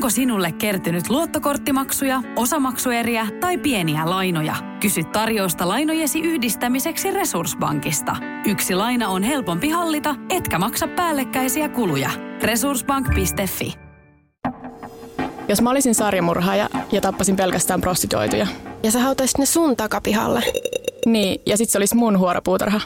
Onko sinulle kertynyt luottokorttimaksuja, osamaksueriä tai pieniä lainoja? Kysy tarjousta lainojesi yhdistämiseksi Resurssbankista. Yksi laina on helpompi hallita, etkä maksa päällekkäisiä kuluja. Resurssbank.fi Jos mä olisin sarjamurhaaja ja tappasin pelkästään prostituoituja. Ja sä hautaisit ne sun takapihalle. Niin, ja sit se olisi mun huoropuutarha.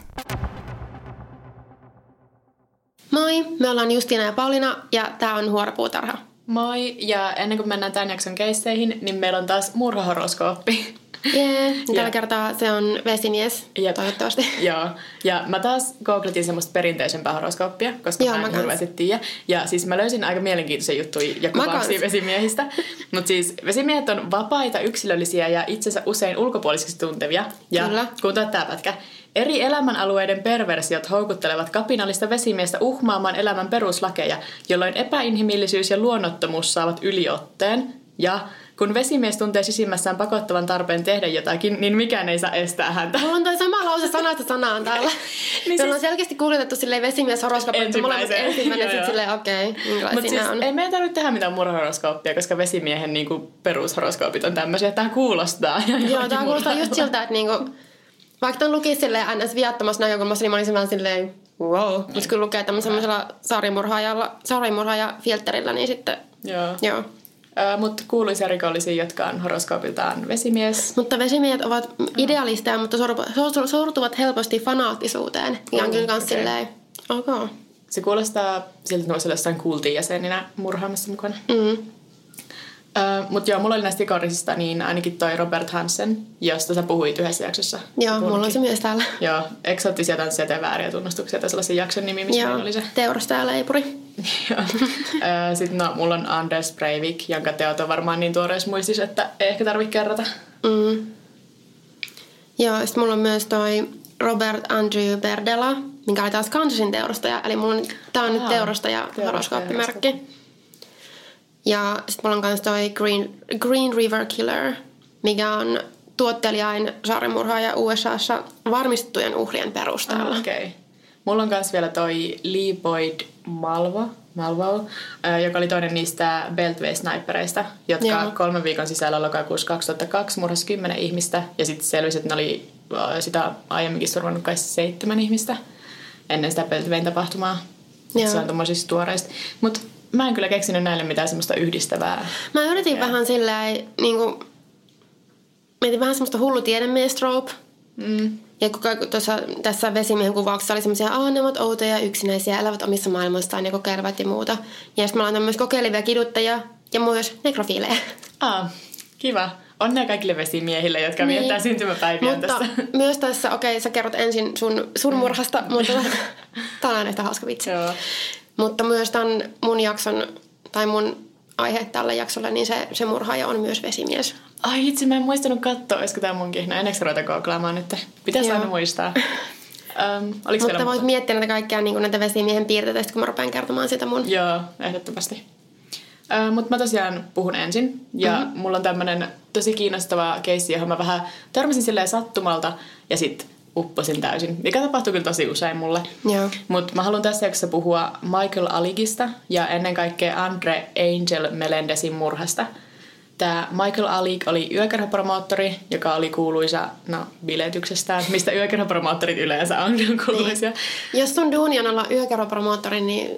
Moi, me ollaan Justiina ja Paulina ja tää on Huoropuutarha. Moi, ja ennen kuin mennään tämän jakson keisseihin, niin meillä on taas murhahoroskooppi. Jee, yeah, tällä kertaa se on vesimies, Jep. toivottavasti. Joo, ja mä taas googletin semmoista perinteisempää horoskooppia, koska Joo, mä en hirveästi tiedä. Ja siis mä löysin aika mielenkiintoisia juttuja ja kuvauksia vesimiehistä. Mutta siis vesimiehet on vapaita, yksilöllisiä ja itsensä usein ulkopuolisiksi tuntevia. Ja Kyllä. kuuntele tää pätkä. Eri elämänalueiden perversiot houkuttelevat kapinallista vesimiestä uhmaamaan elämän peruslakeja, jolloin epäinhimillisyys ja luonnottomuus saavat yliotteen. Ja kun vesimies tuntee sisimmässään pakottavan tarpeen tehdä jotakin, niin mikään ei saa estää häntä. Mulla on toi sama lause sanasta sanaan täällä. Niin siis- on selkeästi kuljetettu silleen vesimies horoskooppi, mutta mulla on ensimmäinen Joo, sit joo. silleen okei, okay, Mutta minkälaisia siis siis, on. ei meidän tarvitse tehdä mitään murhahoroskooppia, koska vesimiehen niinku perushoroskoopit on tämmöisiä, että tämä kuulostaa. Joo, tää kuulostaa just siltä, että niinku, vaikka ton luki silleen ns. viattomassa näkökulmassa, niin mä olisin vaan silleen wow. Mutta kun lukee tämmöisellä sarimurhaajalla, sarimurhaaja-filterillä, niin sitten Joo. joo. Mutta kuuluisia rikollisia, jotka on horoskoopiltaan vesimies. Mutta vesimiehet ovat idealisteja, mutta sortu- sortu- sortuvat helposti fanaattisuuteen. Ja on kyllä kans okei. silleen, ok. Se kuulostaa siltä, että ne voisi olla jossain kultin jäseninä murhaamassa mukana. Mm. Mutta joo, mulla oli näistä ikorisista niin ainakin toi Robert Hansen, josta sä puhuit yhdessä jaksossa. Joo, mulla on se myös täällä. Joo, eksoottisia tansseja ja vääriä tunnustuksia tai sellaisen jakson nimi, missä Joo, oli se. teurastaja leipuri. Sitten no, mulla on Anders Breivik, jonka teot on varmaan niin tuoreessa muistis, että ei ehkä tarvitse kerrata. Mm. Joo, sit mulla on myös toi Robert Andrew Berdela, mikä oli taas Kansasin teurastaja. Eli mulla on, tää on nyt Aa, teurastaja teurastaja horoskooppimerkki. Ja sit mulla on kans toi Green, Green River Killer, mikä on tuottelijain saarimurhaaja USAssa varmistettujen uhrien perusteella. Ah, Okei. Okay. Mulla on myös vielä toi Lee Boyd Malvo, Malvo joka oli toinen niistä Beltway-snipereista, jotka Joo. kolmen viikon sisällä lokakuussa 2002 murhasi kymmenen ihmistä. Ja sitten selvisi, että ne oli sitä aiemminkin surmannut kai seitsemän ihmistä ennen sitä Beltwayn tapahtumaa. Joo. Se on tommosista tuoreista. Mutta mä en kyllä keksinyt näille mitään semmoista yhdistävää. Mä yritin vähän silleen, niinku, mietin vähän semmoista hullu tiedemies trope. Mm. Ja kun kaiku- tuossa, tässä vesimiehen kuvauksessa oli semmoisia, että ne ovat outoja ja yksinäisiä, elävät omissa maailmoistaan ja kokeilevat ja muuta. Ja sitten mä laitan myös kokeilevia kiduttajia ja myös nekrofiileja. Ah, kiva. Onnea kaikille vesimiehille, jotka Niin. viettää syntymäpäiviä Mutta tässä. myös tässä, okei, sä kerrot ensin sun, sun murhasta, mutta tää on aina yhtä hauska vitsi. Joo. Mutta myös tämän mun jakson, tai mun aihe tälle jaksolle, niin se, se murhaaja on myös vesimies. Ai itse, mä en muistanut katsoa, olisiko tää munkin. No enneksi ruveta googlaamaan nyt. Pitäisi Joo. aina muistaa. Um, oliko Mutta voit miettiä näitä kaikkia niin näitä vesimiehen piirteitä, kun mä rupean kertomaan sitä mun. Joo, ehdottomasti. Mutta mä tosiaan puhun ensin. Ja Mhm. mm-hmm. mulla on tämmönen tosi kiinnostava keissi, johon mä vähän törmäsin silleen sattumalta. Ja sit upposin täysin. Mikä tapahtuu kyllä tosi usein mulle. Mutta mä haluan tässä jaksossa puhua Michael Aligista ja ennen kaikkea Andre Angel Melendezin murhasta. Tämä Michael Alig oli yökerhopromoottori, joka oli kuuluisa no, biletyksestään, mistä yökerhopromoottorit yleensä on kuuluisia. Jos sun duuni on olla yökerropromoottori, niin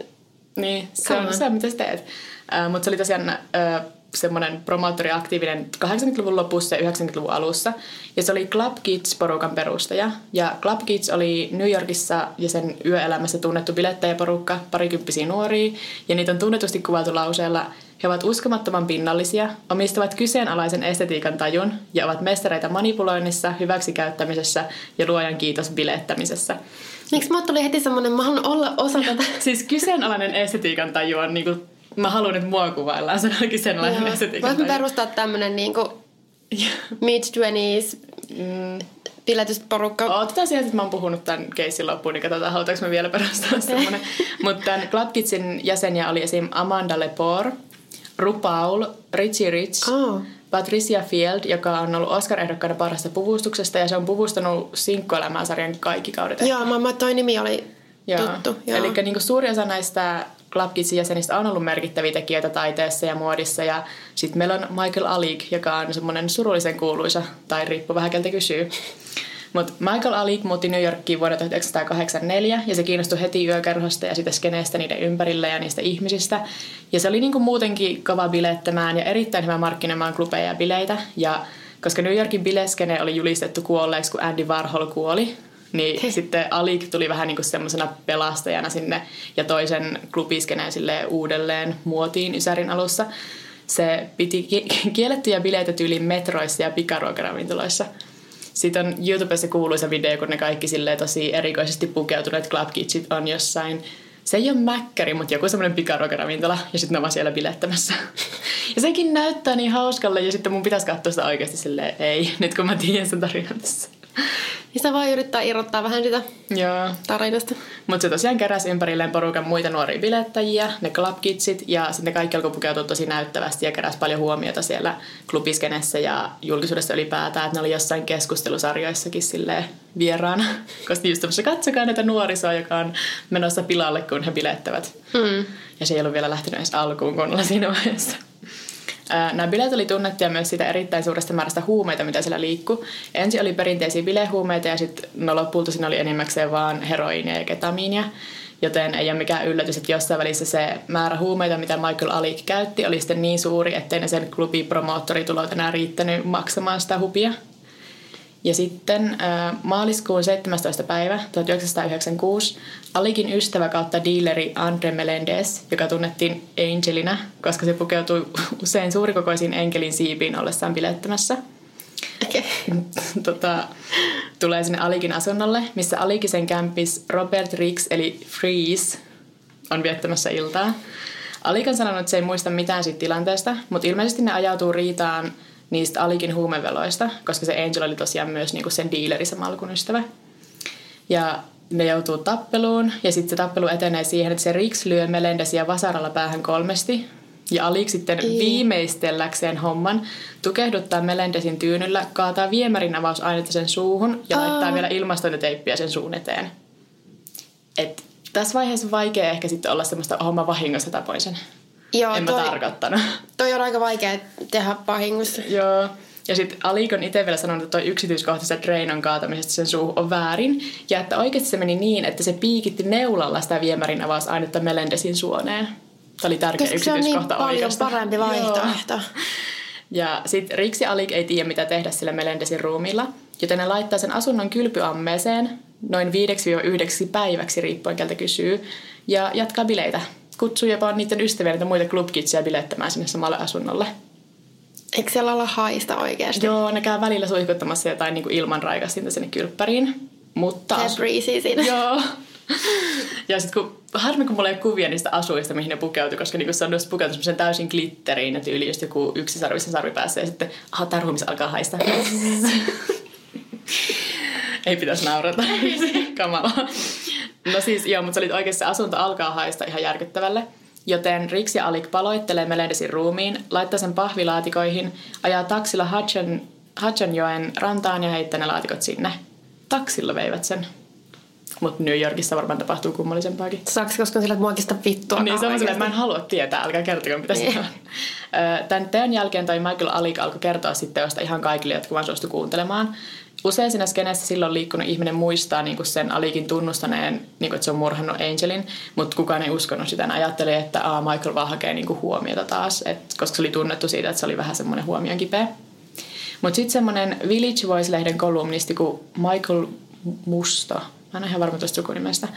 Niin, se on on. se, mitä sä teet. Uh, Mutta se oli tosiaan uh, semmoinen promoottori aktiivinen 80-luvun lopussa ja 90-luvun alussa. Ja se oli Club Kids-porukan perustaja. Ja Club Kids oli New Yorkissa ja sen yöelämässä tunnettu bilettäjäporukka, parikymppisiä nuoria. Ja niitä on tunnetusti kuvailtu lauseella, he ovat uskomattoman pinnallisia, omistavat kyseenalaisen estetiikan tajun ja ovat mestareita manipuloinnissa, hyväksikäyttämisessä ja luojan kiitos bilettämisessä. miksi mä tuli heti semmonen, mä haluan olla osa tätä. Siis kyseenalainen estetiikan taju on niinku, mä haluan, että mua kuvaillaan, se on kyseenalainen Joo. estetiikan Voisimme taju. perustaa tämmönen niinku mid-20s Mm. piletysporukka. Otetaan siihen, että mä oon puhunut tämän keissin loppuun, niin katsotaan, halutaanko me vielä perustaa semmoinen. Mutta tämän Club Kidsin jäseniä oli esim. Amanda Lepore, RuPaul, Richie Rich, Oh. Patricia Field, joka on ollut Oscar-ehdokkaana parhaasta puvustuksesta ja se on puvustanut Sinkkuelämää sarjan kaikki kaudet. Joo, mä, mä, toi nimi oli Joo. tuttu. Joo. Eli niinku suuri osa näistä Club Kidsin jäsenistä on ollut merkittäviä tekijöitä taiteessa ja muodissa. Ja sitten meillä on Michael Alik, joka on semmoinen surullisen kuuluisa, tai riippuu vähän keltä kysyy. Mutta Michael Alik muutti New Yorkiin vuonna 1984 ja se kiinnostui heti yökerhosta ja sitä skeneestä niiden ympärillä ja niistä ihmisistä. Ja se oli niinku muutenkin kova bilettämään ja erittäin hyvä markkinoimaan klubeja ja bileitä. Ja koska New Yorkin bileskene oli julistettu kuolleeksi, kun Andy Warhol kuoli, niin sitten Alik tuli vähän niin kuin semmoisena pelastajana sinne ja toisen klubiskeneen sille uudelleen muotiin Ysärin alussa. Se piti kiellettyjä bileitä tyyliin metroissa ja pikaruokaravintoloissa. Sitten on YouTubessa kuuluisa video, kun ne kaikki silleen tosi erikoisesti pukeutuneet club kitsit on jossain se ei ole mäkkäri, mutta joku semmoinen pikaruokaravintola ja sitten ne ovat siellä bilettämässä. Ja sekin näyttää niin hauskalle ja sitten mun pitäisi katsoa sitä oikeasti silleen, ei, nyt kun mä tiedän sen tarinan tässä. Niin sitä voi yrittää irrottaa vähän sitä Joo. tarinasta. Mutta se tosiaan keräsi ympärilleen porukan muita nuoria bilettäjiä, ne club kidsit, ja sitten kaikki alkoi pukeutua tosi näyttävästi ja keräsi paljon huomiota siellä klubiskenessä ja julkisuudessa ylipäätään, että ne oli jossain keskustelusarjoissakin sille vieraana. Koska just tämmössä, katsokaa näitä nuorisoa, joka on menossa pilalle, kun he bilettävät. Mm. Ja se ei ollut vielä lähtenyt edes alkuun kunnolla siinä vaiheessa. Nämä bileet oli tunnettuja myös siitä erittäin suuresta määrästä huumeita, mitä siellä liikkuu. Ensin oli perinteisiä bilehuumeita ja sitten no lopulta siinä oli enimmäkseen vaan heroiinia ja ketamiinia. Joten ei ole mikään yllätys, että jossain välissä se määrä huumeita, mitä Michael Alik käytti, oli sitten niin suuri, ettei ne sen klubin promoottoritulot enää riittänyt maksamaan sitä hupia. Ja sitten maaliskuun 17. päivä 1996 Alikin ystävä kautta dealeri Andre Melendez, joka tunnettiin Angelina, koska se pukeutui usein suurikokoisiin enkelin siipiin ollessaan bilettämässä. Okay. tota, tulee sinne Alikin asunnolle, missä Alikisen kämpis Robert Rix eli Freeze on viettämässä iltaa. Alik on sanonut, että se ei muista mitään siitä tilanteesta, mutta ilmeisesti ne ajautuu riitaan – niistä Alikin huumeveloista, koska se Angel oli tosiaan myös niinku sen diileri samalla kuin ystävä. Ja ne joutuu tappeluun ja sitten se tappelu etenee siihen, että se Rix lyö Melendesia vasaralla päähän kolmesti. Ja Alik sitten Ei. viimeistelläkseen homman tukehduttaa Melendesin tyynyllä, kaataa viemärin avausainetta sen suuhun ja oh. laittaa vielä ilmastointiteippiä sen suun eteen. Et tässä vaiheessa vaikea ehkä sitten olla semmoista homma vahingossa tapoin sen. Joo, en toi, mä tarkoittanut. Toi on aika vaikea tehdä vahingossa. Joo. Ja sitten Alik on itse vielä sanonut, että toi yksityiskohtaisen Drainon kaatamisesta sen suu on väärin. Ja että oikeasti se meni niin, että se piikitti neulalla sitä viemärin avausainetta Melendesin suoneen. Tämä oli tärkeä Koska yksityiskohta se on niin paljon parempi vaihtoehto. Joo. Ja sitten Riksi Alik ei tiedä, mitä tehdä sillä Melendesin ruumilla, joten ne laittaa sen asunnon kylpyammeeseen noin 5-9 päiväksi riippuen keltä kysyy, ja jatkaa bileitä kutsuu jopa niiden ystäviä niitä muita clubkitsia bilettämään sinne samalle asunnolle. Eikö siellä olla haista oikeasti? Joo, ne käy välillä suihkuttamassa jotain niin ilman raikastinta sinne kylppäriin. Mutta... Se breezy siinä. Joo. Ja sitten kun, harmi kun mulla ei ole kuvia niistä asuista, mihin ne pukeutui, koska niin se on pukeutunut täysin glitteriin ja tyyli just joku yksi sarvisen sarvi päässä ja sitten, aha, tää alkaa haista. ei pitäisi naurata. Kamalaa. No siis joo, mutta se oli oikeasti se asunto alkaa haista ihan järkyttävälle. Joten Rix ja Alik paloittelee Melendesin ruumiin, laittaa sen pahvilaatikoihin, ajaa taksilla Hudson, Hudsonjoen rantaan ja heittää ne laatikot sinne. Taksilla veivät sen. Mutta New Yorkissa varmaan tapahtuu kummallisempaakin. Saaks koska sillä muokista vittua? Niin se on silleen, että mä en halua tietää, älkää kertokaa mitä niin. se on. Tämän teon jälkeen toi Michael Alik alkoi kertoa sitten josta ihan kaikille, jotka vaan suostu kuuntelemaan usein siinä skeneessä silloin liikkunut ihminen muistaa niin kuin sen Alikin tunnustaneen, niin kuin, että se on murhannut Angelin, mutta kukaan ei uskonut sitä. Ajatteli, että Aa, Michael vaan hakee niin kuin huomiota taas, et, koska se oli tunnettu siitä, että se oli vähän semmoinen huomion kipeä. Mutta sitten semmoinen Village Voice-lehden kolumnisti kuin Michael Musto, mä en ole ihan varma tuosta sukunimestä,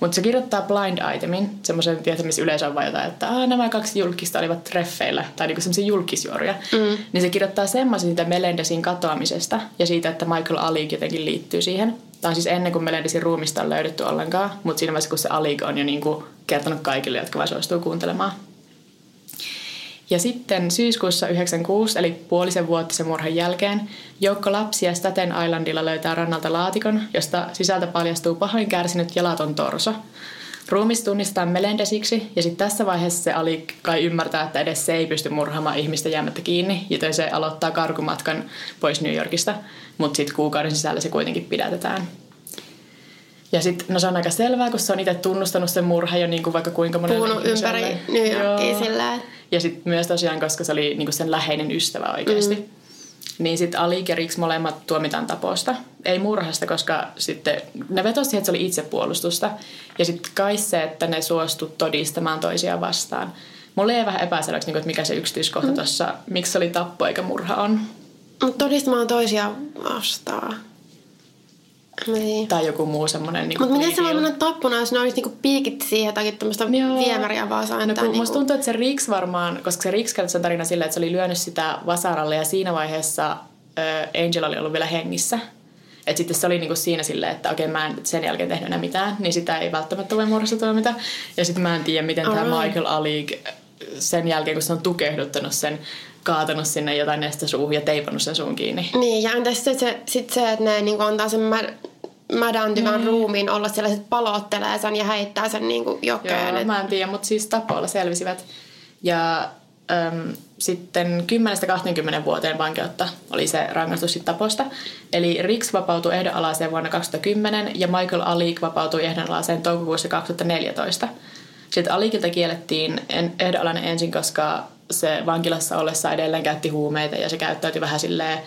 mutta se kirjoittaa Blind Itemin, semmoisen, tietä, missä yleensä on vaan jotain, että Aa, nämä kaksi julkista olivat treffeillä, tai niinku semmoisia julkisjuoruja. Mm. Niin se kirjoittaa semmoisen siitä Melendesin katoamisesta ja siitä, että Michael Alik jotenkin liittyy siihen. Tämä on siis ennen kuin Melendesin ruumista on löydetty ollenkaan, mutta siinä vaiheessa, kun se Alik on jo niinku kertonut kaikille, jotka vaan suostuu kuuntelemaan. Ja sitten syyskuussa 96, eli puolisen vuotta sen murhan jälkeen, joukko lapsia Staten Islandilla löytää rannalta laatikon, josta sisältä paljastuu pahoin kärsinyt jalaton torso. Ruumis tunnistetaan Melendesiksi ja sitten tässä vaiheessa se Ali kai ymmärtää, että edes se ei pysty murhaamaan ihmistä jäämättä kiinni, joten se aloittaa karkumatkan pois New Yorkista, mutta sitten kuukauden sisällä se kuitenkin pidätetään. Ja sitten, no se on aika selvää, kun se on itse tunnustanut sen murha jo niin kuin vaikka kuinka monen Puhunut ympäri New Yorkia sillä Ja sitten myös tosiaan, koska se oli niin kuin sen läheinen ystävä oikeasti. Mm. Niin sitten Ali ja Riks molemmat tuomitaan taposta. Ei murhasta, koska sitten ne vetosi että se oli itsepuolustusta. Ja sitten kai se, että ne suostu todistamaan toisiaan vastaan. Mulle ei vähän epäselväksi, niin kuin, että mikä se yksityiskohta mm. tuossa, miksi se oli tappo eikä murha on. Mutta todistamaan toisiaan vastaan. Niin. Tai joku muu semmoinen niin Mutta miten se voi mennä tappuna, jos ne olisi niinku piikit siihen jotakin tämmöistä viemäriä vasaan? No kun niinku... musta tuntuu, että se Riks varmaan, koska se Riks kertoi sen tarina silleen, että se oli lyönyt sitä vasaralle ja siinä vaiheessa äh, Angel oli ollut vielä hengissä. Et sitten se oli niinku siinä silleen, että okei mä en sen jälkeen tehnyt enää mitään, niin sitä ei välttämättä voi muodossa tuomita. Ja sitten mä en tiedä, miten tämä Michael Alig sen jälkeen, kun se on tukehduttanut sen kaatanut sinne jotain neste suuhun ja teipannut sen suun kiinni. Niin, ja entäs sitten se, sit se, että ne niinku antaa sen mä, mädäntyvän mm. ruumiin olla sellaiset palottelee sen ja heittää sen niinku jokeen. Joo, mä en tiedä, mutta siis tapoilla selvisivät. Ja äm, sitten 10-20 vuoteen vankeutta oli se rangaistus sit taposta. Eli Rix vapautui ehdonalaiseen vuonna 2010 ja Michael Alik vapautui ehdonalaiseen toukokuussa 2014. Sitten Alikilta kiellettiin ehdonalainen ensin, koska se vankilassa ollessa edelleen käytti huumeita ja se käyttäytyi vähän silleen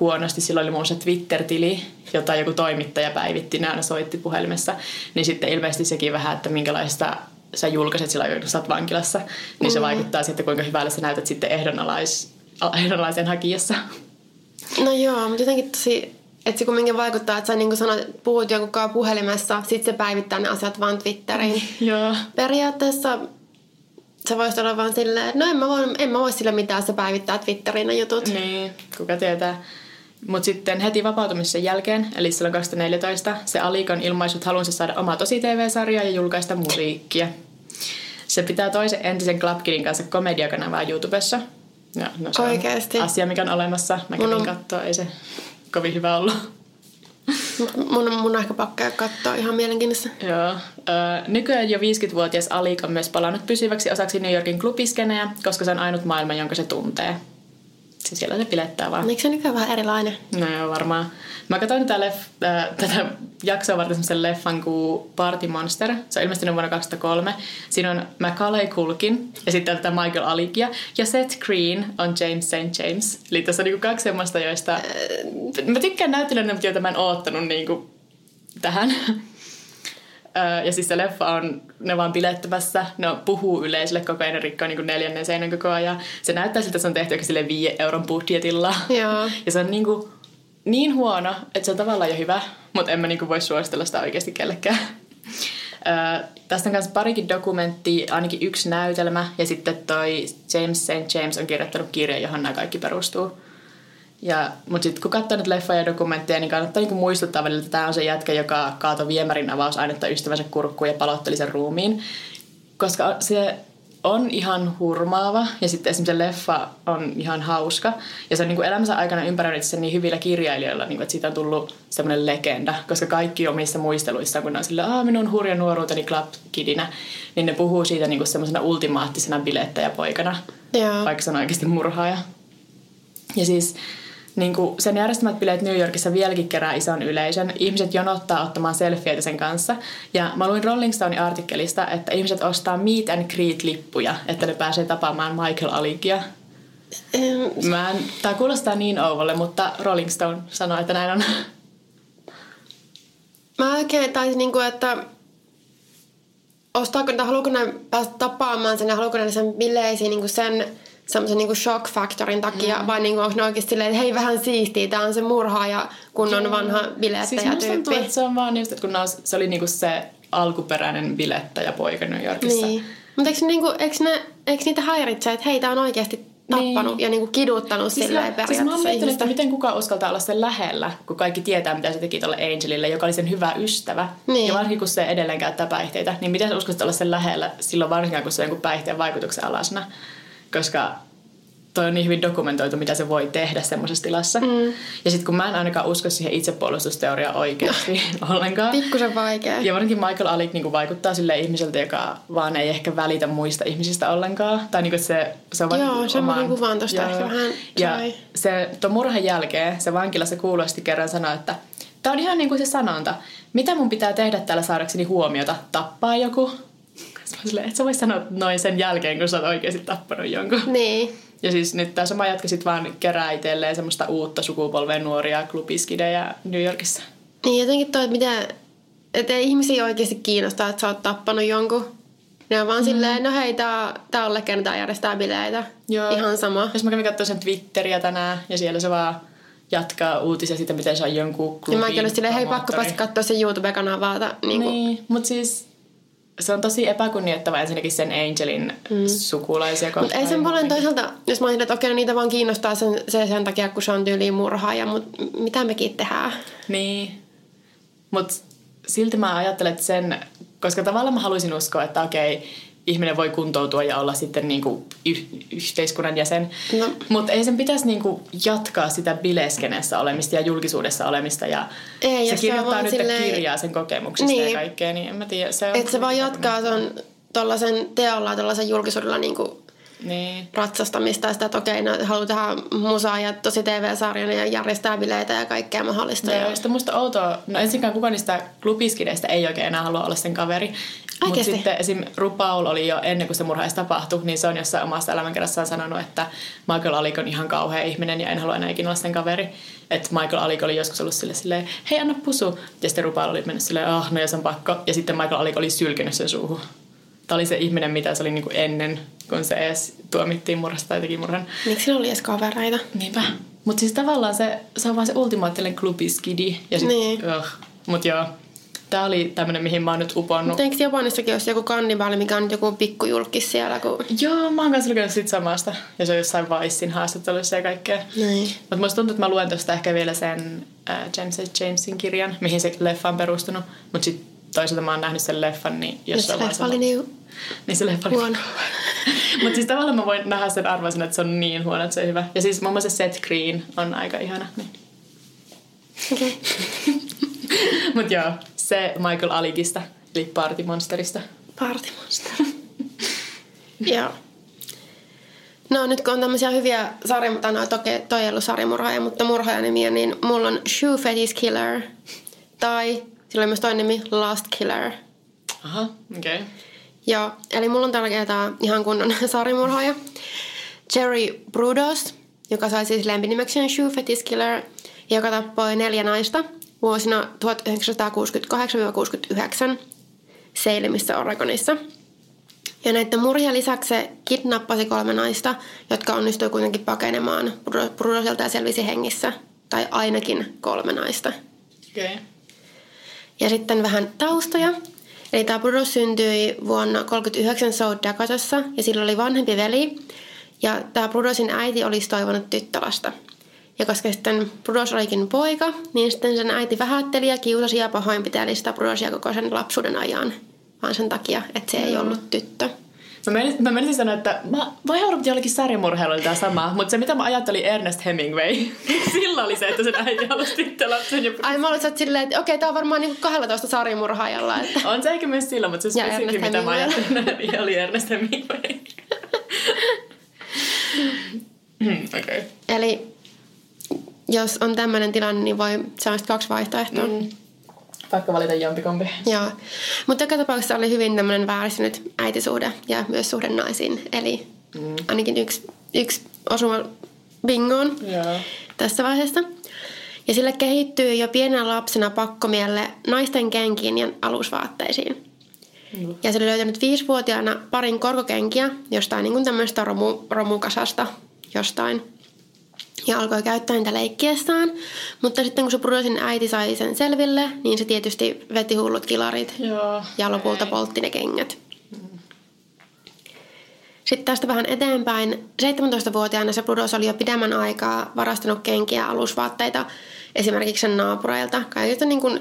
huonosti. Silloin oli muun se Twitter-tili, jota joku toimittaja päivitti, ne aina soitti puhelimessa. Niin sitten ilmeisesti sekin vähän, että minkälaista sä julkaiset silloin, kun sä oot vankilassa, niin mm. se vaikuttaa sitten, kuinka hyvälle sä näytät sitten ehdonalais, ehdonalaisen hakijassa. No joo, mutta jotenkin tosi, että se kumminkin vaikuttaa, että sä niin kuin sanot, puhut jonkun puhelimessa, sitten se päivittää ne asiat vaan Twitteriin. joo. Periaatteessa se voisi olla vaan silleen, että no en mä voi, en mä voi sille mitään, se päivittää Twitteriin ne jutut. Niin, kuka tietää. Mutta sitten heti vapautumisen jälkeen, eli silloin 2014, se Alikon ilmaisut halunsa saada oma tosi TV-sarja ja julkaista musiikkia. Se pitää toisen entisen Club Kidin kanssa komediakanavaa YouTubessa. Ja, no se Oikeasti. on asia, mikä on olemassa. Mä kävin on... katsoa, ei se kovin hyvä ollut. Mun, mun on ehkä pakko katsoa ihan mielenkiinnossa. Joo. Nykyään jo 50-vuotias Alik on myös palannut pysyväksi osaksi New Yorkin klubiskenejä, koska se on ainut maailma, jonka se tuntee. Siis siellä se pilettää vaan. Eikö se nykyään vähän erilainen? No joo, varmaan. Mä katsoin tätä, leff, äh, tätä jaksoa varten semmoisen leffan kuin Party Monster. Se on ilmestynyt vuonna 2003. Siinä on Macaulay Culkin ja sitten tätä Michael Alikia. Ja Seth Green on James St. James. Eli tässä on niinku kaksi semmoista, joista... Äh, mä tykkään näyttelijöitä, joita mä en oottanut niinku tähän. Ja siis se leffa on, ne vaan bilettämässä, ne puhuu yleisölle koko ajan, ne rikkoo niin neljännen seinän koko ajan. Se näyttää siltä, että se on tehty sille 5 euron budjetilla. Joo. Ja se on niin, kuin, niin huono, että se on tavallaan jo hyvä, mutta en mä niin kuin voi suositella sitä oikeasti kellekään. Ö, tästä on myös parikin dokumentti, ainakin yksi näytelmä ja sitten toi James St. James on kirjoittanut kirja, johon nämä kaikki perustuu. Ja, mutta sitten kun katsoo nyt leffoja ja dokumentteja, niin kannattaa niinku muistuttaa välillä, että tämä on se jätkä, joka kaatoi viemärin avausainetta ystävänsä kurkkuun ja palotteli sen ruumiin. Koska se on ihan hurmaava ja sitten esimerkiksi se leffa on ihan hauska. Ja se on niin kuin elämänsä aikana ympäröinyt sen niin hyvillä kirjailijoilla, niin kuin, että siitä on tullut semmoinen legenda. Koska kaikki omissa muisteluissa, kun ne on sillä, Aa, minun hurja nuoruuteni Club Kidinä, niin ne puhuu siitä niin kuin semmoisena ultimaattisena bilettäjäpoikana. Joo. Vaikka se on oikeasti murhaaja. Ja siis niin kuin sen järjestämät bileet New Yorkissa vieläkin kerää ison yleisön. Ihmiset jonottaa ottamaan selfieitä sen kanssa. Ja mä luin Rolling Stone artikkelista, että ihmiset ostaa meet and greet-lippuja, että ne pääsee tapaamaan Michael Alikia. Mä en, tää kuulostaa niin ouvolle, mutta Rolling Stone sanoi, että näin on. Mä oikein taisin, niin kuin, että ostaako, tai haluuko ne päästä tapaamaan sen ja haluuko ne sen bileisiin niin sen semmoisen niinku shock factorin takia, mm. vai niinku onko ne oikeasti silleen, että hei vähän siistiä, tää on se murhaaja, kun on vanha bilettäjä siis tyyppi. Tuntuu, että se on vaan just, että kun on, se oli niinku se alkuperäinen bilettäjä poika New Yorkissa. Niin. Mutta eikö, niinku, eikö, ne, eikö niitä häiritse, että hei, tää on oikeasti tappanut niin. ja niinku kiduttanut siis silleen periaatteessa siis mä oon miettinyt, että miten kukaan uskaltaa olla sen lähellä, kun kaikki tietää, mitä se teki tuolle Angelille, joka oli sen hyvä ystävä. Niin. Ja varsinkin, kun se edelleen käyttää päihteitä, niin miten sä uskaltaa olla sen lähellä silloin varsinkin, kun se on jonkun päihteen vaikutuksen alasena koska toi on niin hyvin dokumentoitu, mitä se voi tehdä semmoisessa tilassa. Mm. Ja sitten kun mä en ainakaan usko siihen itsepuolustusteoriaan oikeasti no. ollenkaan. Pikkusen vaikea. Ja varsinkin Michael Alik niin vaikuttaa sille ihmiseltä, joka vaan ei ehkä välitä muista ihmisistä ollenkaan. Tai niin se, se on vaan Joo, semmoinen kuvan tosta ehkä vähän Ja se, tuon murhan jälkeen se vankilassa kuulosti kerran sanoi, että Tää on ihan niin kuin se sanonta. Mitä mun pitää tehdä täällä saadakseni huomiota? Tappaa joku? Silleen, et sä voi sanoa noin sen jälkeen, kun sä oot oikeasti tappanut jonkun. Niin. Ja siis nyt tämä sama jatka sit vaan kerää itselleen semmoista uutta sukupolvea nuoria klubiskidejä New Yorkissa. Niin jotenkin toi, että mitä, että ei ihmisiä oikeasti kiinnostaa, että sä oot tappanut jonkun. Ne on vaan mm. silleen, no hei, tää, tää on legenda, tää järjestää bileitä. Joo. Ihan sama. Jos mä kävin katsoa sen Twitteriä tänään ja siellä se vaan jatkaa uutisia siitä, miten se on jonkun Ja klubin mäkin olin silleen, hei pakko päästä katsoa sen YouTube-kanavaa. Niin kuin, Niin, mutta siis se on tosi epäkunnioittava ensinnäkin sen Angelin mm. sukulaisia kohtaan. Mutta ei sen paljon toisaalta, jos mä ajattelin, että okei, no niitä vaan kiinnostaa sen, se sen takia, kun se on tyyliin murhaaja, mutta mitä mekin tehdään? Niin. Mutta silti mä ajattelen, että sen, koska tavallaan mä haluaisin uskoa, että okei, ihminen voi kuntoutua ja olla sitten niinku y- yhteiskunnan jäsen. No. Mutta ei sen pitäisi niinku jatkaa sitä bileskenessä olemista ja julkisuudessa olemista. Ja Ei, se kirjoittaa nyt silleen- kirjaa sen kokemuksista Niin. ja kaikkea, niin en mä tiedä. Se on Että se vaan jatkaa ton, tollasen teolla, tollasen julkisuudella niinku Niin. ratsastamista ja sitä, että okei, no, haluaa tehdä musaa ja tosi TV-sarjan ja järjestää bileitä ja kaikkea mahdollista. Ja Ja, sitten musta outoa, no ensinnäkään kukaan niistä klubiskideistä ei oikein enää halua olla sen kaveri. Mutta sitten esim. RuPaul oli jo ennen kuin se murha edes tapahtui, niin se on jossain omassa elämänkerrassaan sanonut, että Michael Alik on ihan kauhea ihminen ja en halua enää ikinä olla sen kaveri. Että Michael Alik oli joskus ollut sille silleen, hei anna pusu. Ja sitten RuPaul oli mennyt silleen, ah no ja se on pakko. Ja sitten Michael Alik oli sylkenyt sen suuhun. Tämä oli se ihminen, mitä se oli niinku ennen, kun se edes tuomittiin murhasta tai teki murhan. miksi sillä oli edes kavereita? Niinpä. Mutta siis tavallaan se, se on vaan se ultimaattinen klubiskidi. Ja sit, Niin. Ugh. Mut joo, tää oli tämmönen, mihin mä oon nyt uponnut. Mutta eikö Japanissakin olisi joku kannibaali, mikä on nyt joku pikkujulkis siellä? Kun... Joo, mä oon kanssa lukenut sit samasta. Ja se on jossain Vicein haastattelussa ja kaikkea. Niin. Mutta musta tuntuu, että mä luen tosta ehkä vielä sen äh, James H. Jamesin kirjan, mihin se leffa on perustunut. Mutta sit toisaalta mä oon nähnyt sen leffan, niin jos se se vaan leffa oli niin Niin se leffa oli huono. Mutta siis tavallaan mä voin nähdä sen arvoisen, että se on niin huono, että se on hyvä. Ja siis muun muassa Seth Green on aika ihana. Niin. Okei. Mut joo, se Michael Alikista, eli Party Monsterista. Party Monster. Joo. No nyt kun on tämmöisiä hyviä sarja, tai no toki toi ei ollut sarjamurhaaja, mutta murhaajanimiä, niin mulla on Shoe Fetish Killer. Tai sillä on myös toinen nimi Last Killer. Aha, okei. Okay. Joo, eli mulla on tällä kertaa ihan kunnon sarjamurhaaja. Jerry Brudos, joka sai siis lempinimekseen Shoe Fetish Killer, joka tappoi neljä naista vuosina 1968-69 Salemissä Oregonissa. Ja näiden murhien lisäksi se kidnappasi kolme naista, jotka onnistui kuitenkin pakenemaan Brudosilta ja selvisi hengissä. Tai ainakin kolme naista. Okay. Ja sitten vähän taustoja. Eli tämä Brudos syntyi vuonna 1939 South Dakotassa ja sillä oli vanhempi veli. Ja tämä Brudosin äiti olisi toivonut tyttölasta. Ja koska sitten Brudos olikin poika, niin sitten sen äiti vähätteli ja kiusasi ja pahoinpiteli sitä Brudosia koko sen lapsuuden ajan. Vaan sen takia, että se ei ollut tyttö. Mä menisin, mä menisin sanoa, että mä vai arvata jollekin sarjamurheilulla tämä sama, mutta se mitä mä ajattelin Ernest Hemingway, sillä oli se, että sen äiti halusi tyttölapsen. Ja... Ai mä olin silleen, että okei, tää on varmaan niinku 12 sarjamurhaajalla. Että... On se ehkä myös sillä, mutta se Ja spesifi, Ernest mitä mä ajattelin, niin oli Ernest Hemingway. Okei. Okay. Eli jos on tämmöinen tilanne, niin voi saada kaksi vaihtoehtoa. Mm. Pakko valita jompikompi. Joo. Mutta joka tapauksessa oli hyvin tämmöinen vääristynyt äitisuhde ja myös suhde naisiin. Eli mm. ainakin yksi, yksi osuma bingoon Joo. tässä vaiheessa. Ja sille kehittyy jo pienenä lapsena pakkomielle naisten kenkiin ja alusvaatteisiin. Mm. Ja se oli löytänyt viisivuotiaana parin korkokenkiä jostain niin kuin tämmöistä romu, romukasasta jostain. Ja alkoi käyttää niitä leikkiessään. Mutta sitten kun se Brudosin äiti sai sen selville, niin se tietysti veti hullut kilarit. Joo. Ja lopulta Ei. poltti ne kengät. Sitten tästä vähän eteenpäin. 17-vuotiaana se Brudos oli jo pidemmän aikaa varastanut kenkiä ja alusvaatteita esimerkiksi sen naapureilta. Kaikista niin kuin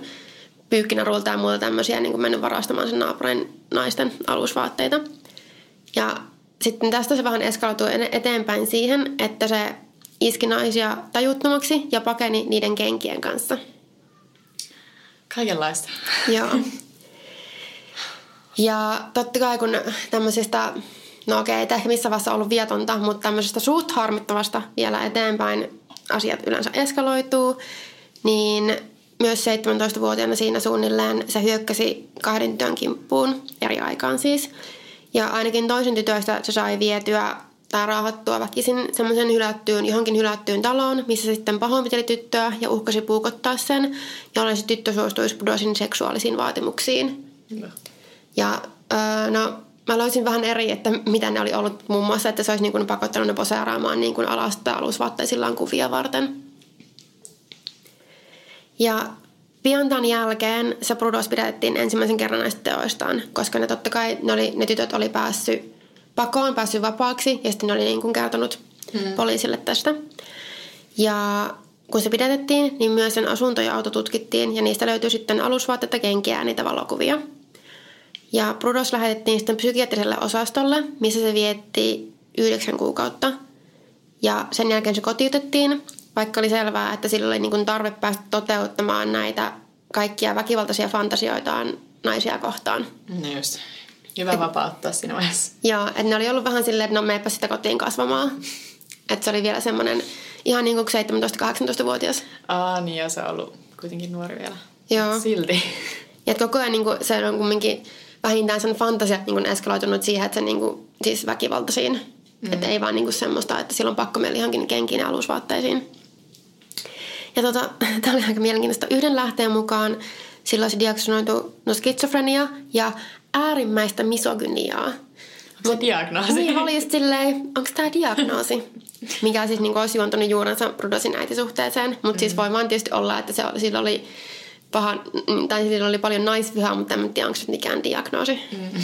pyykkinarulta ja muuta tämmöisiä niin kuin mennyt varastamaan sen naapurin naisten alusvaatteita. Ja sitten tästä se vähän eskaloitui eteenpäin siihen, että se iski naisia tajuttomaksi ja pakeni niiden kenkien kanssa. Kaikenlaista. Joo. Ja totta kai kun tämmöisestä, no okei, ei ehkä missä vaiheessa ollut vietonta, mutta tämmöisestä suht harmittavasta vielä eteenpäin asiat yleensä eskaloituu, niin myös 17-vuotiaana siinä suunnilleen se hyökkäsi kahden tytön kimppuun eri aikaan siis. Ja ainakin toisen tytöistä se sai vietyä tai raahattua väkisin semmoisen hylättyyn, johonkin hylättyyn taloon, missä sitten pahoinpiteli tyttöä ja uhkasi puukottaa sen, jolloin se tyttö suostuisi Budosin seksuaalisiin vaatimuksiin. No. Ja öö, no, mä löysin vähän eri, että mitä ne oli ollut muun muassa, että se olisi niin kuin pakottanut ne poseeraamaan niin kuin alasta alusvaatteisillaan kuvia varten. Ja pian tämän jälkeen se Brudos pidettiin ensimmäisen kerran näistä teoistaan, koska ne totta kai ne, oli, ne tytöt oli päässyt pakoon, päässyt vapaaksi ja sitten ne oli niin kuin kertonut hmm. poliisille tästä. Ja kun se pidätettiin, niin myös sen asunto ja auto tutkittiin ja niistä löytyi sitten alusvaatteita, kenkiä ja niitä valokuvia. Ja Brudos lähetettiin sitten psykiatriselle osastolle, missä se vietti yhdeksän kuukautta. Ja sen jälkeen se kotiutettiin, vaikka oli selvää, että sillä oli niin kuin tarve päästä toteuttamaan näitä kaikkia väkivaltaisia fantasioitaan naisia kohtaan. No just. Hyvä vapauttaa siinä vaiheessa. Joo, että ne oli ollut vähän silleen, että no meepä sitä kotiin kasvamaan. Että se oli vielä semmoinen ihan niin kuin 17-18-vuotias. Aa, niin ja se on ollut kuitenkin nuori vielä. Joo. Silti. Ja koko ajan niin kuin, se on kumminkin vähintään sen fantasiat niin eskaloitunut siihen, että se niin kuin, siis väkivaltaisiin. Mm. Että ei vaan niin kuin semmoista, että silloin pakko meillä johonkin kenkiin ja alusvaatteisiin. Ja tota, tämä oli aika mielenkiintoista. Yhden lähteen mukaan sillä olisi diagnosoitu no skitsofrenia ja äärimmäistä misogyniaa. Onko se diagnoosi? Niin, oli just silleen, onko tämä diagnoosi? Mikä siis niin olisi juontanut juurensa Rudosin äitisuhteeseen. Mutta mm. siis voi vaan tietysti olla, että se, sillä oli paha, tai sillä oli paljon naisvihaa, mutta en tiedä, onko se mikään diagnoosi. Mm.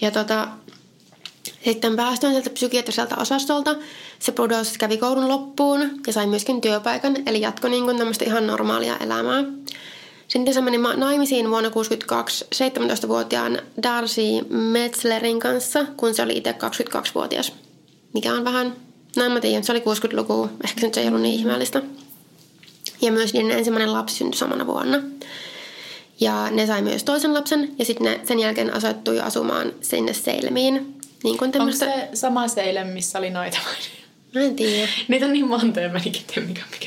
Ja tota, sitten päästään sieltä psykiatriselta osastolta. Se Brudos kävi koulun loppuun ja sai myöskin työpaikan, eli jatkoi niin kuin tämmöistä ihan normaalia elämää. Sitten se meni naimisiin vuonna 1962 17-vuotiaan Darcy Metzlerin kanssa, kun se oli itse 22-vuotias. Mikä on vähän, no en mä tiedä, se oli 60-luku, ehkä se ei ollut niin ihmeellistä. Ja myös niiden ensimmäinen lapsi syntyi samana vuonna. Ja ne sai myös toisen lapsen ja sitten sen jälkeen asettui asumaan sinne Seilemiin. Niin kuin tämmöstä... Onko se sama Seilem, missä oli noita? Mä en tiedä. Niitä on niin monta ja mä en tiedä mikä mikä.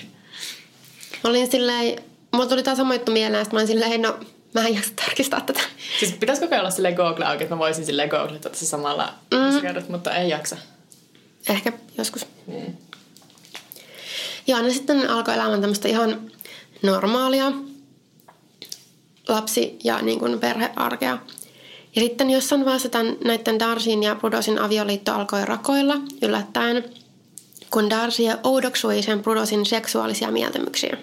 Olin silleen, mulla tuli taas sama juttu mieleen, että mä olin silleen, no mä en jaksa tarkistaa tätä. Siis pitäisikö kokeilla silleen Google auki, että mä voisin silleen googlata se samalla, mm. kerrot, mutta ei jaksa. Ehkä joskus. Mm. Joo, ne sitten alkoi elämään tämmöistä ihan normaalia lapsi- ja niin kuin perhearkea. Ja sitten jossain vaiheessa tämän, näiden Darsin ja Brudosin avioliitto alkoi rakoilla yllättäen, kun Darcy oudoksui sen Brudosin seksuaalisia mieltymyksiä.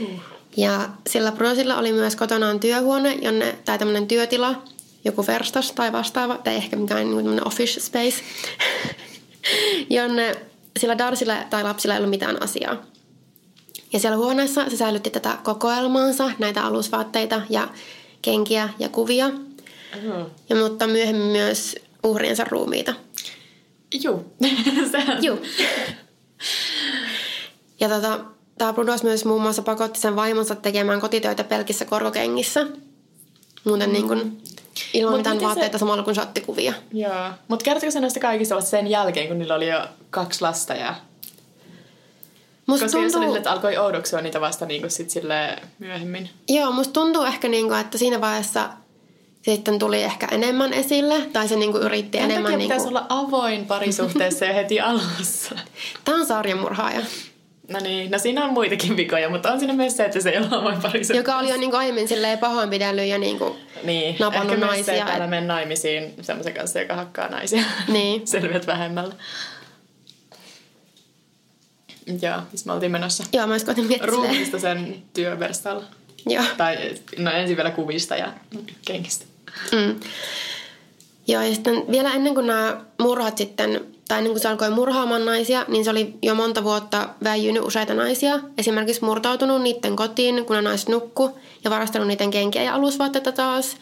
Uh. Ja sillä Brudosilla oli myös kotonaan työhuone, jonne, tai tämmöinen työtila, joku verstos tai vastaava, tai ehkä mikään niin office space, jonne sillä Darsilla tai lapsilla ei ollut mitään asiaa. Ja siellä huoneessa se säilytti tätä kokoelmaansa, näitä alusvaatteita ja kenkiä ja kuvia. Ja mutta myöhemmin myös uhriensa ruumiita. Juu. Juu. ja tota, tämä Brudos myös muun muassa pakotti sen vaimonsa tekemään kotitöitä pelkissä korkokengissä. Muuten mm. niin kuin ilman Mut mitään vaatteita se... samalla kun saatti kuvia. Joo. Mutta kertoko se näistä kaikista sen jälkeen, kun niillä oli jo kaksi lasta ja... Musta Koska tuntuu... jos että alkoi oudoksua niitä vasta niin kuin sit myöhemmin. Joo, musta tuntuu ehkä niin kuin, että siinä vaiheessa sitten tuli ehkä enemmän esille, tai se niin kuin yritti Tämän enemmän... Niin kuin... olla avoin parisuhteessa jo heti alussa. Tämä on sarjamurhaaja. No niin, no siinä on muitakin vikoja, mutta on siinä myös se, että se ei ole avoin parisuhteessa. Joka oli jo niin kuin aiemmin pahoinpidellyt ja niin kuin niin, napannut ehkä naisia. Ehkä myös se, että naimisiin semmoisen kanssa, joka hakkaa naisia. Niin. Selviät vähemmällä. Joo, missä me oltiin menossa? Joo, mä koitin miettiä Ruumista sen työverstalla. Joo. Tai no ensin vielä kuvista ja kenkistä. Mm. Joo, ja sitten vielä ennen kuin nämä murhat sitten, tai ennen kuin se alkoi murhaamaan naisia, niin se oli jo monta vuotta väijynyt useita naisia. Esimerkiksi murtautunut niiden kotiin, kun ne naiset nukku, ja varastanut niiden kenkiä ja alusvaatteita taas.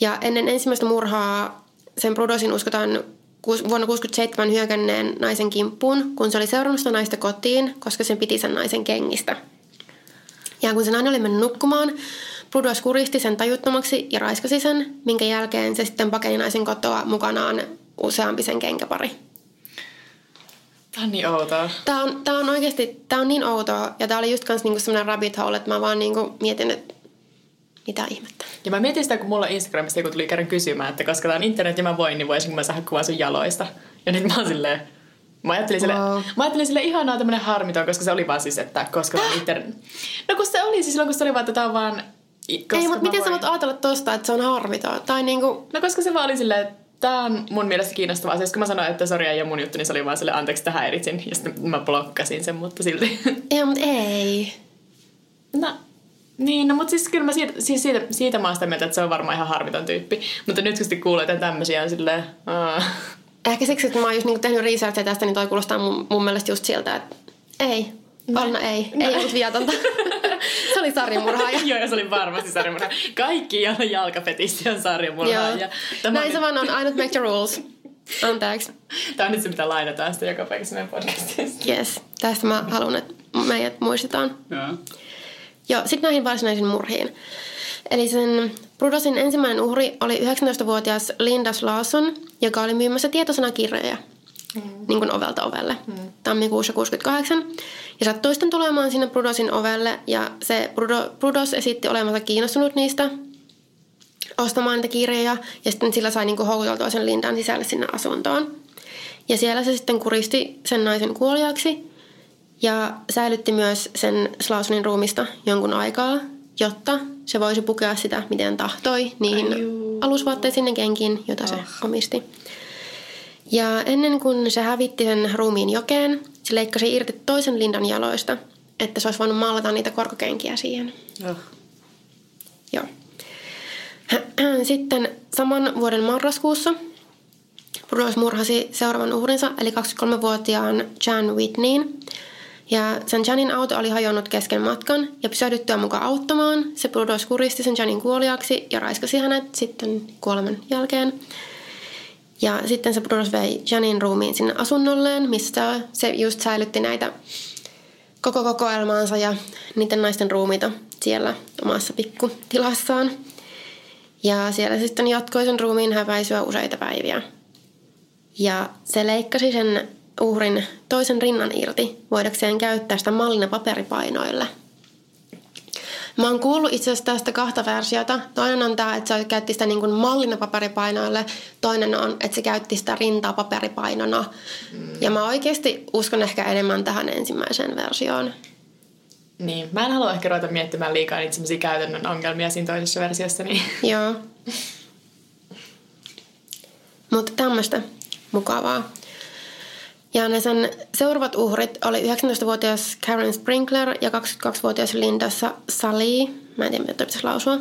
Ja ennen ensimmäistä murhaa sen Brudosin uskotaan vuonna 1967 hyökänneen naisen kimppuun, kun se oli seurannut sitä naista kotiin, koska sen piti sen naisen kengistä. Ja kun se nainen oli mennyt nukkumaan, Brudos kuristi sen tajuttomaksi ja raiskasi sen, minkä jälkeen se sitten pakeni naisen kotoa mukanaan useampi sen kenkäpari. Tää on niin outoa. Tää on, tää on oikeasti, tää on niin outoa. Ja tää oli just kans niinku semmonen rabbit hole, että mä vaan niinku mietin, että mitä ihmettä. Ja mä mietin sitä, kun mulla Instagramista joku tuli kerran kysymään, että koska tää on internet ja mä voin, niin voisinko mä saada kuvaa sun jaloista. Ja nyt mä oon silleen, Mä ajattelin, sille, Wow. mä ajattelin sille ihanaa tämmönen harmiton, koska se oli vaan siis, että koska on internet. No kun se oli siis silloin, kun se oli vaan, että tää on vaan... Koska Ei, mutta miten sä voin. voit ajatella tosta, että se on harmiton? Tai niinku, No koska se vaan oli silleen, että tää on mun mielestä kiinnostavaa. Siis kun mä sanoin, että sori ei ole mun juttu, niin se oli vaan sille anteeksi, että häiritsin. Ja sitten mä blokkasin sen, mutta silti. ei, mutta ei. No, niin, no mutta siis kyllä mä siitä, siis siitä, siitä mä oon sitä mieltä, että se on varmaan ihan harmiton tyyppi. Mutta nyt kun sitten kuulee jotain tämmöisiä on silleen, aa. Ehkä siksi, että mä oon just niinku tehnyt researchia tästä, niin toi kuulostaa mun, mun mielestä just siltä, että ei. Olna ei. Ei ollut viatonta. se oli sarjamurhaaja. Joo, ja se oli varmasti sarjamurha. Kaikki, joilla jalkapetisti on sarjamurha. Joo. Ja tämä, Näin se vaan on. Ainut make the rules. Anteeksi. tämä on nyt se, mitä lainataan sitten joka paikassa meidän podcastissa. Yes. Tästä mä haluan, että meidät muistetaan. Joo. Joo, sitten näihin varsinaisiin murhiin. Eli sen Brudosin ensimmäinen uhri oli 19-vuotias Linda Lawson, joka oli myymässä tietosanakirjoja mm. niin kuin ovelta ovelle mm. tammikuussa 68. Ja sattui sitten tulemaan sinne Brudosin ovelle ja se Brudo, Brudos esitti olevansa kiinnostunut niistä ostamaan niitä kirjoja ja sitten sillä sai niin kuin houkuteltua sen Lindan sisälle sinne asuntoon. Ja siellä se sitten kuristi sen naisen kuoliaksi ja säilytti myös sen Slausonin ruumista jonkun aikaa, jotta se voisi pukea sitä, miten tahtoi, niihin alusvaatteisiin ja kenkiin, jota se omisti. Ja ennen kuin se hävitti sen ruumiin jokeen, se leikkasi irti toisen lindan jaloista, että se olisi voinut maalata niitä korkokenkiä siihen. Oh. Joo. Sitten saman vuoden marraskuussa Bruce murhasi seuraavan uhrinsa, eli 23-vuotiaan Jan Whitneyin. Ja sen Janin auto oli hajonnut kesken matkan ja pysähdyttyä mukaan auttamaan. Se Brudos kuristi sen Janin kuoliaksi ja raiskasi hänet sitten kuoleman jälkeen. Ja sitten se Brudos vei Janin ruumiin sinne asunnolleen, missä se just säilytti näitä koko kokoelmaansa ja niiden naisten ruumiita siellä omassa pikkutilassaan. Ja siellä sitten jatkoi sen ruumiin häpäisyä useita päiviä. Ja se leikkasi sen uhrin toisen rinnan irti, voidakseen käyttää sitä mallina paperipainoille. Mä oon kuullut itse asiassa tästä kahta versiota. Toinen on tämä, että se käytti sitä niin kuin mallina paperipainoille. Toinen on, että se käytti sitä rintaa paperipainona. Mm. Ja mä oikeasti uskon ehkä enemmän tähän ensimmäiseen versioon. Niin, mä en halua ehkä ruveta miettimään liikaa niitä semmosia käytännön ongelmia siinä toisessa versiossa, niin Joo. Mutta tämmöistä mukavaa. Ja ne sen seuraavat uhrit oli 19-vuotias Karen Sprinkler ja 22-vuotias Linda Sa- Sali. Mä en tiedä, mitä pitäisi lausua.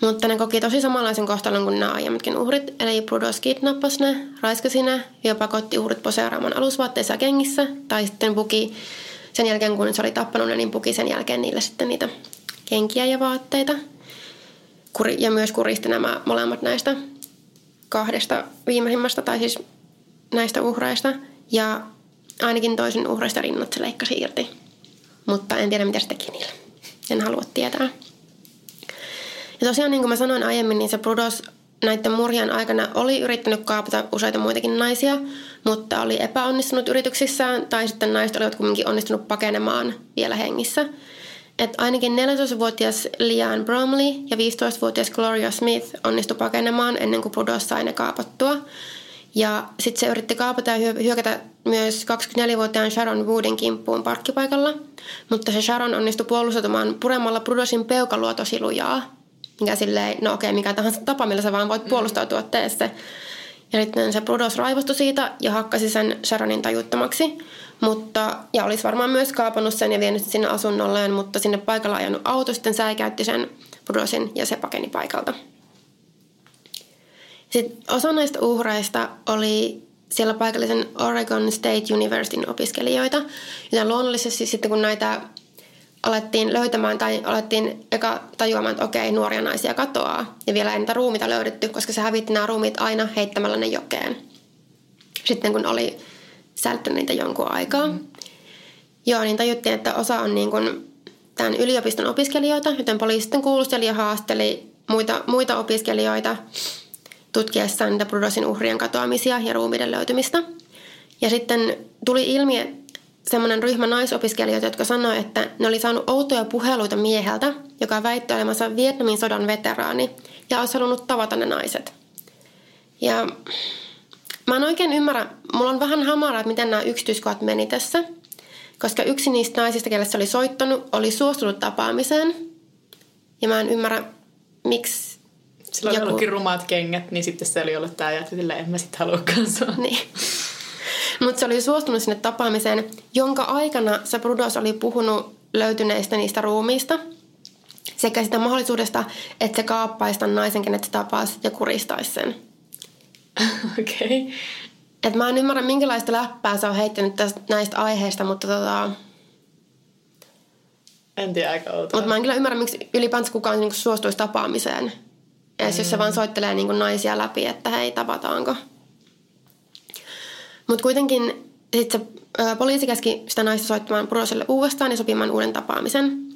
Mutta ne koki tosi samanlaisen kohtalon kuin nämä aiemmatkin uhrit. Eli Brudos kidnappasi ne, raiskasi ne ja pakotti uhrit poseeraamaan alusvaatteissa ja kengissä. Tai sitten puki sen jälkeen, kun se oli tappanut ne, niin puki sen jälkeen niille sitten niitä kenkiä ja vaatteita. Ja myös kuristi nämä molemmat näistä kahdesta viimeisimmästä, tai siis näistä uhreista. Ja ainakin toisen uhreista rinnat se leikkasi irti. Mutta en tiedä, mitä se teki niille. En halua tietää. Ja tosiaan, niin kuin mä sanoin aiemmin, niin se Brudos näiden murhien aikana oli yrittänyt kaapata useita muitakin naisia, mutta oli epäonnistunut yrityksissään, tai sitten naiset olivat kuitenkin onnistunut pakenemaan vielä hengissä. Et ainakin 14-vuotias Lian Bromley ja 15-vuotias Gloria Smith onnistu pakenemaan ennen kuin Brudos sai ne kaapattua. Ja sitten se yritti kaapata ja hyö- hyökätä myös 24-vuotiaan Sharon Woodin kimppuun parkkipaikalla, mutta se Sharon onnistui puolustautumaan puremalla Brudosin peukalua tosi lujaa. Mikä silleen, no okei, mikä tahansa tapa, millä sä vaan voit puolustautua, tee se. Ja sitten se Brudos raivostui siitä ja hakkasi sen Sharonin tajuttomaksi. Mutta, ja olisi varmaan myös kaapannut sen ja vienyt sen sinne asunnolleen, mutta sinne paikalla ajanut auto sitten säikäytti sen Brudosin ja se pakeni paikalta. Sitten osa näistä uhreista oli siellä paikallisen Oregon State Universityn opiskelijoita, joten luonnollisesti sitten kun näitä alettiin löytämään tai alettiin eka tajuamaan, että okei, nuoria naisia katoaa. Ja vielä ei niitä ruumita löydetty, koska se hävitti nämä ruumit aina heittämällä ne jokeen. Sitten kun oli säilyttänyt niitä jonkun aikaa. Mm. Joo, niin tajuttiin, että osa on niin kuin tämän yliopiston opiskelijoita, joten poliisi sitten kuulusteli ja haasteli muita, muita opiskelijoita tutkiessaan niitä Brudosin uhrien katoamisia ja ruumiiden löytymistä. Ja sitten tuli ilmi semmoinen ryhmä naisopiskelijoita, jotka sanoi, että ne oli saanut outoja puheluita mieheltä, joka väitti olemansa Vietnamin sodan veteraani ja olisi halunnut tavata ne naiset. Ja mä en oikein ymmärrä, mulla on vähän hamaraa, että miten nämä yksityiskohdat meni tässä, koska yksi niistä naisista, kelle se oli soittanut, oli suostunut tapaamiseen. Ja mä en ymmärrä, miksi Sillä oli joku... ollutkin rumaat kengät, niin sitten se oli ollut tämä ja silleen, en mä sitten haluakaan sua. Niin. Mutta se oli suostunut sinne tapaamiseen, jonka aikana se Brudos oli puhunut löytyneistä niistä ruumiista sekä sitä mahdollisuudesta, että se kaappaisi tämän naisen, kenet se tapaisi ja kuristaisi sen. Okei. Okay. Et mä en ymmärrä, minkälaista läppää se on heittänyt tästä, näistä aiheista, mutta tota... En tiedä, aika outoa. Mutta mä en kyllä ymmärrä, miksi ylipäänsä kukaan niinku suostuisi tapaamiseen. Ja mm. jos se vaan soittelee niinku naisia läpi, että hei, tavataanko. Mutta kuitenkin sit se ää, poliisi käski sitä naista soittamaan Broselle uudestaan ja sopimaan uuden tapaamisen.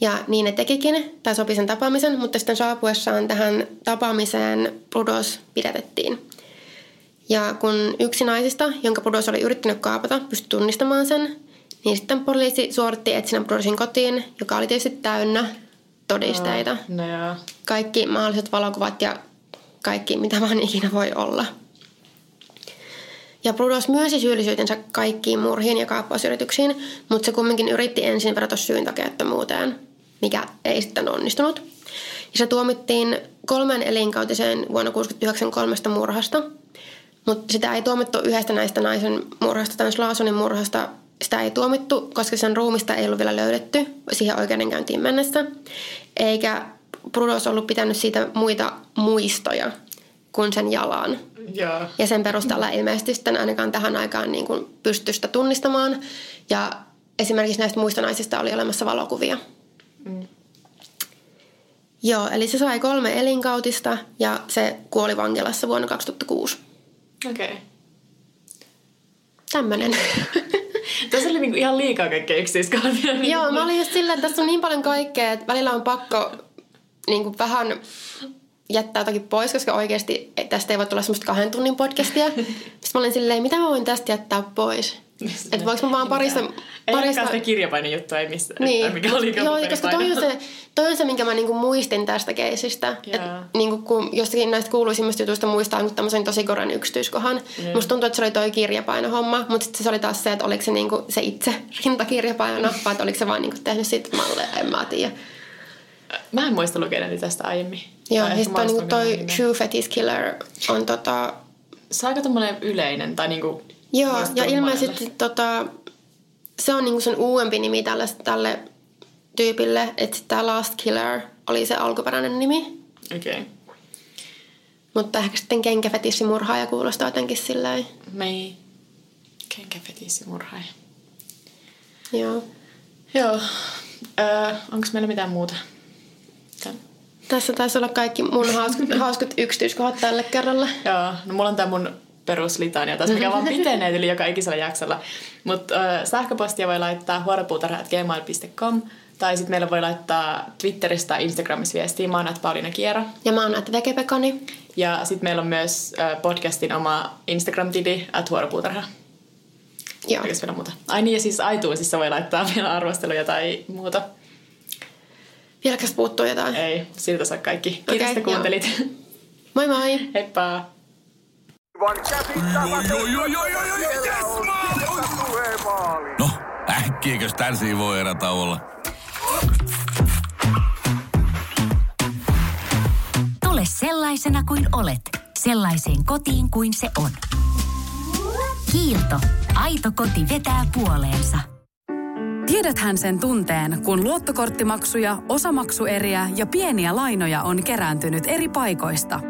Ja niin ne tekikin, tai sopi sen tapaamisen, mutta sitten saapuessaan tähän tapaamiseen Brudos pidätettiin. Ja kun yksi naisista, jonka Brudos oli yrittänyt kaapata, pystyi tunnistamaan sen, niin sitten poliisi suoritti etsinnän Brudosin kotiin, joka oli tietysti täynnä todisteita. No, no Kaikki mahdolliset valokuvat ja kaikki, mitä vaan ikinä voi olla – ja Brudos myönsi syyllisyytensä kaikkiin murhiin ja kaappausyrityksiin, mutta se kumminkin yritti ensin verrata syyntakeettomuuteen, mikä ei sitten onnistunut. Ja se tuomittiin kolmen elinkautiseen vuonna 1969 kolmesta murhasta, mutta sitä ei tuomittu yhdestä näistä naisen murhasta, tämän Slaasonin murhasta. Sitä ei tuomittu, koska sen ruumista ei ollut vielä löydetty siihen oikeudenkäyntiin mennessä. Eikä Brudos ollut pitänyt siitä muita muistoja kuin sen jalan. Yeah. Ja sen perusteella ilmeisesti sitten ainakaan tähän aikaan niin kuin pystyi sitä tunnistamaan. Ja esimerkiksi näistä muista naisista oli olemassa valokuvia. Mm. Joo, eli se sai kolme elinkautista ja se kuoli vankilassa vuonna 2006. Okei. Okay. Tämmönen. tässä oli niinku ihan liikaa kaikkea yksityiskohtia. Joo, mä olin just silleen, että tässä on niin paljon kaikkea, että välillä on pakko niinku vähän jättää jotakin pois, koska oikeasti tästä ei voi tulla semmoista kahden tunnin podcastia. Sitten mä olin silleen, mitä mä voin tästä jättää pois? Että voiko mä vaan parista... Ei parista... sitä kirjapainen juttu, ei missä, niin. mikä oli Joo, koska toi on, se, toi on se, minkä mä niinku muistin tästä keisistä. Yeah. Et, niinku, kun jostakin näistä kuuluisimmista jutuista muistaa niin tämmöisen tosi koran yksityiskohan. Yeah. Musta tuntuu, että se oli toi kirjapainohomma, mutta sitten se oli taas se, että oliko se niinku se itse rintakirjapaino, vai että oliko se vaan niinku tehnyt siitä malleja, en mä tiedä. Mä en muista lukeneeni tästä aiemmin. Joo, siis toi, niinku toi True Fetish Killer on tota... Se on aika yleinen, tai niinku... Joo, ja ilmeisesti tota, se on niinku sen uudempi nimi tälle, tälle tyypille, että tämä Last Killer oli se alkuperäinen nimi. Okei. Okay. Mutta ehkä sitten kenkäfetissimurhaaja kuulostaa jotenkin silleen. Mei. Kenkäfetissimurhaaja. Joo. Joo. Öö, onko meillä mitään muuta? Tän. Tässä taisi olla kaikki mun hauskut, hauskut yksityiskohdat tälle kerralla. Joo, no mulla on tää mun peruslitania taas, mikä vaan pitenee yli joka ikisellä jaksolla. Mutta äh, sähköpostia voi laittaa huoropuutarha.gmail.com tai sitten meillä voi laittaa Twitteristä tai Instagramissa viestiä. Mä oon Pauliina Kiera. Ja mä oon Vekepekoni. Ja sitten meillä on myös äh, podcastin oma Instagram-tili, at huoropuutarha. Joo. Mikäs vielä muuta? Ai niin, ja siis iTunesissa voi laittaa vielä arvosteluja tai muuta. Vieläkäs puuttuu jotain? Ei, siltä saa kaikki. Kiitos, okay, kuuntelit. Joo. Moi moi! Heippa! No, äkkiäkös tän voi erätauolla? Tule sellaisena kuin olet, sellaiseen kotiin kuin se on. Kiilto. Aito koti vetää puoleensa. Tiedäthän sen tunteen, kun luottokorttimaksuja, osamaksueriä ja pieniä lainoja on kerääntynyt eri paikoista.